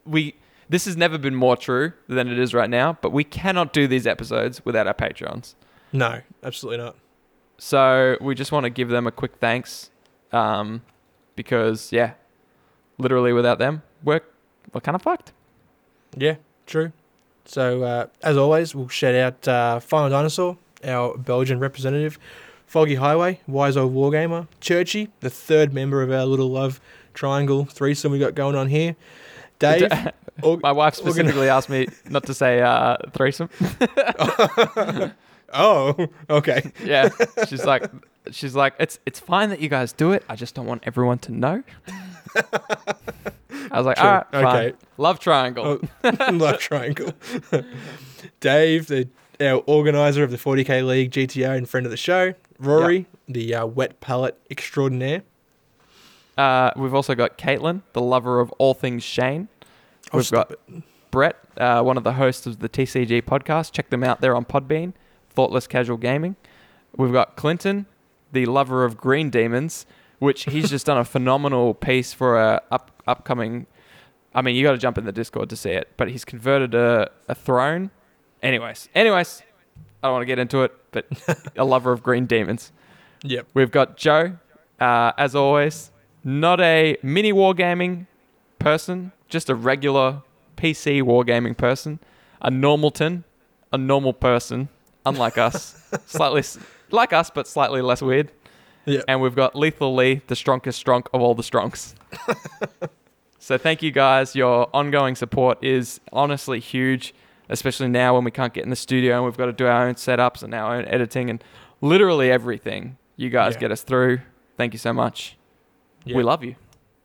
we this has never been more true than it is right now, but we cannot do these episodes without our patrons. no, absolutely not. So we just want to give them a quick thanks. Um because yeah, literally without them, we're we're kind of fucked. Yeah, true. So, uh, as always, we'll shout out uh, Final Dinosaur, our Belgian representative, Foggy Highway, Wise Old Wargamer, Churchy, the third member of our little love triangle threesome we got going on here, (laughs) Dave. (laughs) Or- My wife We're gonna- specifically asked me not to say uh threesome. (laughs) oh, okay. Yeah. She's like she's like it's it's fine that you guys do it. I just don't want everyone to know. I was like, True. all right, fine. Okay. Love triangle. Oh, (laughs) love triangle. Dave, the our organizer of the 40k League GTO and friend of the show. Rory, the uh, wet palette extraordinaire. Uh, we've also got Caitlin, the lover of all things Shane. Oh, We've got it. Brett, uh, one of the hosts of the TCG podcast. Check them out. They're on Podbean. Thoughtless Casual Gaming. We've got Clinton, the lover of green demons, which he's just done a phenomenal piece for a up, upcoming. I mean, you got to jump in the Discord to see it, but he's converted a, a throne. Anyways, anyways, I don't want to get into it, but (laughs) a lover of green demons. Yep. We've got Joe, uh, as always, not a mini wargaming person, just a regular PC wargaming person, a normalton, a normal person, unlike us, (laughs) slightly like us, but slightly less weird. Yep. And we've got Lethal Lee, the strongest strong of all the strongs. (laughs) so thank you guys. Your ongoing support is honestly huge, especially now when we can't get in the studio and we've got to do our own setups and our own editing and literally everything. You guys Yeah. get us through. Thank you so much. We love you.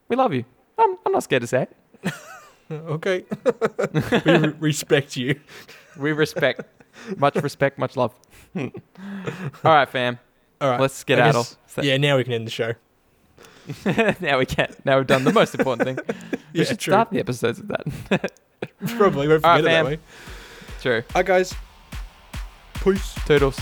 We love you. I'm, I'm not scared to say it. Okay. (laughs) we re- respect you. We respect. much respect, much love. All right, fam. All right. Let's get out of. Yeah, now we can end the show. (laughs) now we can. Now we've done the most important thing. (laughs) We Yeah, should true. start the episodes with that. Probably won't All forget right, it that fam. way. True. Hi, guys. Peace. Toodles.